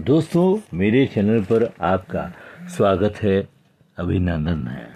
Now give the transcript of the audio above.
दोस्तों मेरे चैनल पर आपका स्वागत है। अभिनंदन। है